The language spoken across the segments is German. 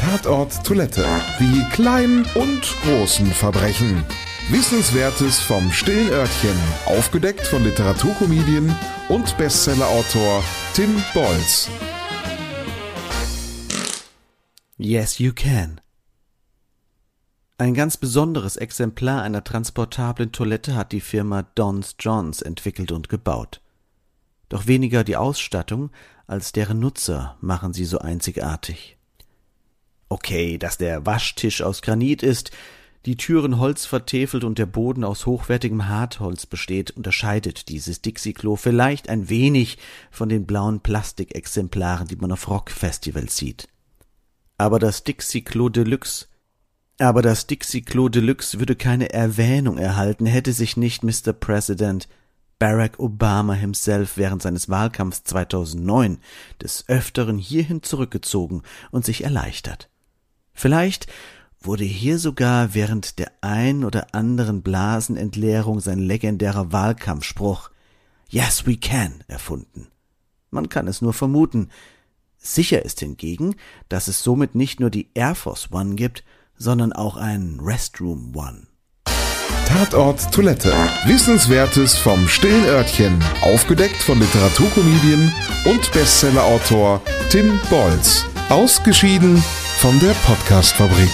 Tatort Toilette. Die kleinen und großen Verbrechen. Wissenswertes vom stillen Örtchen. Aufgedeckt von Literaturkomedien und Bestsellerautor Tim Bolz. Yes, you can. Ein ganz besonderes Exemplar einer transportablen Toilette hat die Firma Don's Johns entwickelt und gebaut. Doch weniger die Ausstattung als deren Nutzer machen sie so einzigartig. Okay, dass der Waschtisch aus Granit ist, die Türen Holz vertefelt und der Boden aus hochwertigem Hartholz besteht, unterscheidet dieses Dixie-Klo vielleicht ein wenig von den blauen Plastikexemplaren, die man auf Rockfestivals sieht. Aber das Dixie-Klo Deluxe aber das Dixie-Klo Deluxe würde keine Erwähnung erhalten, hätte sich nicht Mr. President Barack Obama himself während seines Wahlkampfs 2009 des Öfteren hierhin zurückgezogen und sich erleichtert. Vielleicht wurde hier sogar während der ein oder anderen Blasenentleerung sein legendärer Wahlkampfspruch Yes, we can erfunden. Man kann es nur vermuten. Sicher ist hingegen, dass es somit nicht nur die Air Force One gibt, sondern auch ein Restroom One. Tatort Toilette. Wissenswertes vom stillen Örtchen. Aufgedeckt von Literaturkomedien und Bestsellerautor Tim Bolz. Ausgeschieden von der Podcastfabrik.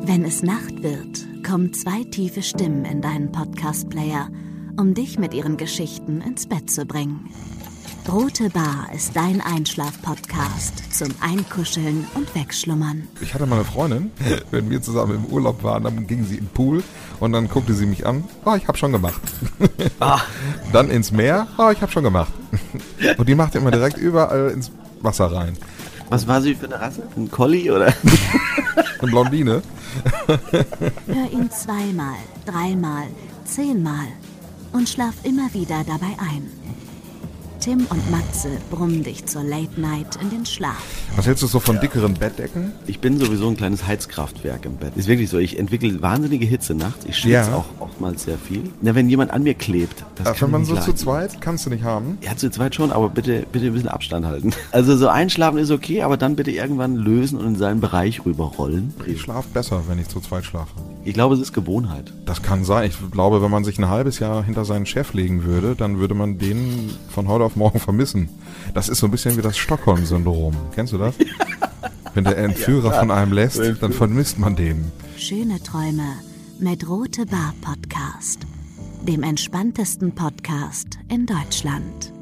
Wenn es Nacht wird, kommen zwei tiefe Stimmen in deinen Podcast-Player, um dich mit ihren Geschichten ins Bett zu bringen. Rote Bar ist dein Einschlaf-Podcast zum Einkuscheln und Wegschlummern. Ich hatte mal eine Freundin, wenn wir zusammen im Urlaub waren, dann ging sie in den Pool und dann guckte sie mich an. Ah, oh, ich habe schon gemacht. Ah. Dann ins Meer. Ah, oh, ich habe schon gemacht. Und die macht immer direkt überall ins Wasser rein. Was war sie für eine Rasse? Ein Collie oder? Eine Blondine. Hör ihn zweimal, dreimal, zehnmal und schlaf immer wieder dabei ein. Tim und Matze brummen dich zur Late Night in den Schlaf. Was hältst du so von dickeren Bettdecken? Ich bin sowieso ein kleines Heizkraftwerk im Bett. Ist wirklich so. Ich entwickle wahnsinnige Hitze nachts. Ich schwitze ja. auch oftmals sehr viel. Na, wenn jemand an mir klebt, das Ach, Wenn man so leiden. zu zweit, kannst du nicht haben. Ja, zu zweit schon, aber bitte, bitte ein bisschen Abstand halten. Also so einschlafen ist okay, aber dann bitte irgendwann lösen und in seinen Bereich rüberrollen. Ich schlafe besser, wenn ich zu zweit schlafe. Ich glaube, es ist Gewohnheit. Das kann sein. Ich glaube, wenn man sich ein halbes Jahr hinter seinen Chef legen würde, dann würde man den von heute auf morgen vermissen. Das ist so ein bisschen wie das Stockholm-Syndrom. Kennst du das? Wenn der Entführer ja, von einem lässt, dann vermisst man den. Schöne Träume mit Rote Bar Podcast, dem entspanntesten Podcast in Deutschland.